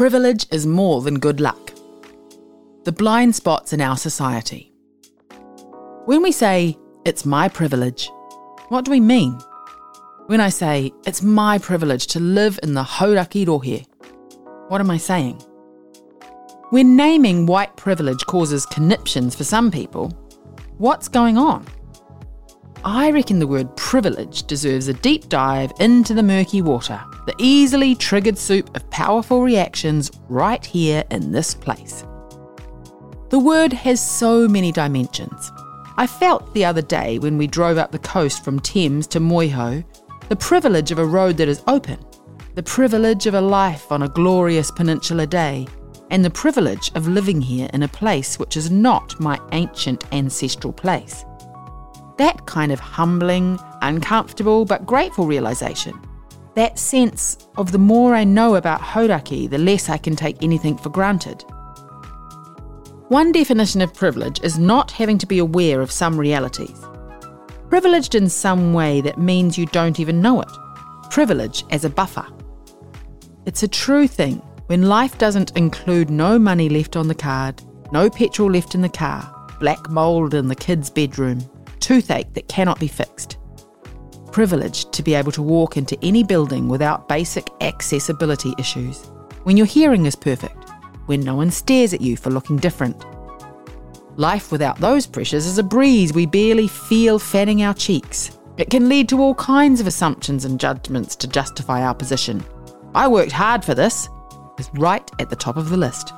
Privilege is more than good luck. The blind spots in our society. When we say, it's my privilege, what do we mean? When I say, it's my privilege to live in the Hauraki Rohe, what am I saying? When naming white privilege causes conniptions for some people, what's going on? I reckon the word privilege deserves a deep dive into the murky water, the easily triggered soup of powerful reactions right here in this place. The word has so many dimensions. I felt the other day when we drove up the coast from Thames to Moiho the privilege of a road that is open, the privilege of a life on a glorious peninsula day, and the privilege of living here in a place which is not my ancient ancestral place. That kind of humbling, uncomfortable, but grateful realization. That sense of the more I know about Hauraki, the less I can take anything for granted. One definition of privilege is not having to be aware of some realities. Privileged in some way that means you don't even know it. Privilege as a buffer. It's a true thing when life doesn't include no money left on the card, no petrol left in the car, black mould in the kids' bedroom, toothache that cannot be fixed. Privileged to be able to walk into any building without basic accessibility issues. When your hearing is perfect, when no one stares at you for looking different. Life without those pressures is a breeze we barely feel fanning our cheeks. It can lead to all kinds of assumptions and judgments to justify our position. I worked hard for this, is right at the top of the list.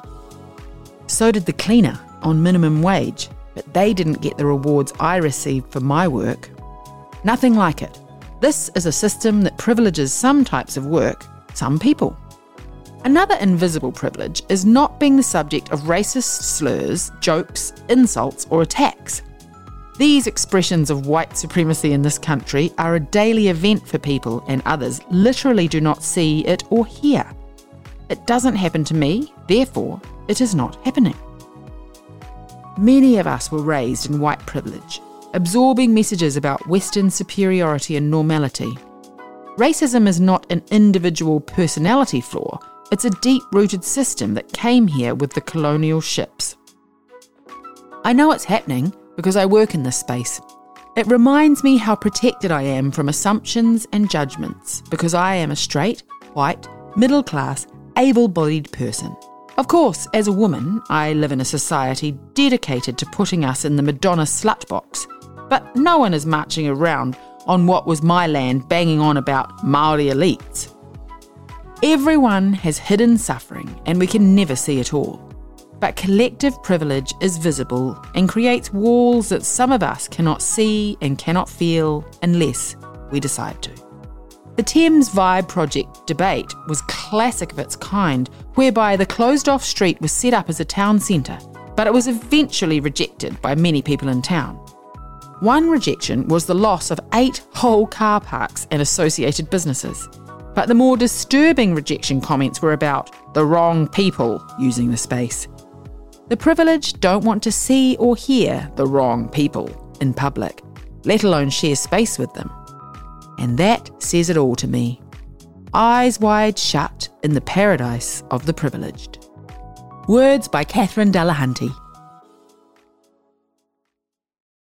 So did the cleaner on minimum wage, but they didn't get the rewards I received for my work. Nothing like it. This is a system that privileges some types of work, some people. Another invisible privilege is not being the subject of racist slurs, jokes, insults, or attacks. These expressions of white supremacy in this country are a daily event for people, and others literally do not see it or hear. It doesn't happen to me, therefore, it is not happening. Many of us were raised in white privilege, absorbing messages about Western superiority and normality. Racism is not an individual personality flaw, it's a deep rooted system that came here with the colonial ships. I know it's happening because I work in this space. It reminds me how protected I am from assumptions and judgments because I am a straight, white, middle class, able bodied person. Of course, as a woman, I live in a society dedicated to putting us in the Madonna slut box, but no one is marching around on what was my land banging on about Maori elites. Everyone has hidden suffering and we can never see it all. But collective privilege is visible and creates walls that some of us cannot see and cannot feel unless we decide to. The Thames Vibe Project debate was classic of its kind, whereby the closed off street was set up as a town centre, but it was eventually rejected by many people in town. One rejection was the loss of eight whole car parks and associated businesses. But the more disturbing rejection comments were about the wrong people using the space. The privileged don't want to see or hear the wrong people in public, let alone share space with them. And that says it all to me. Eyes wide shut in the paradise of the privileged. Words by Catherine Delahunty.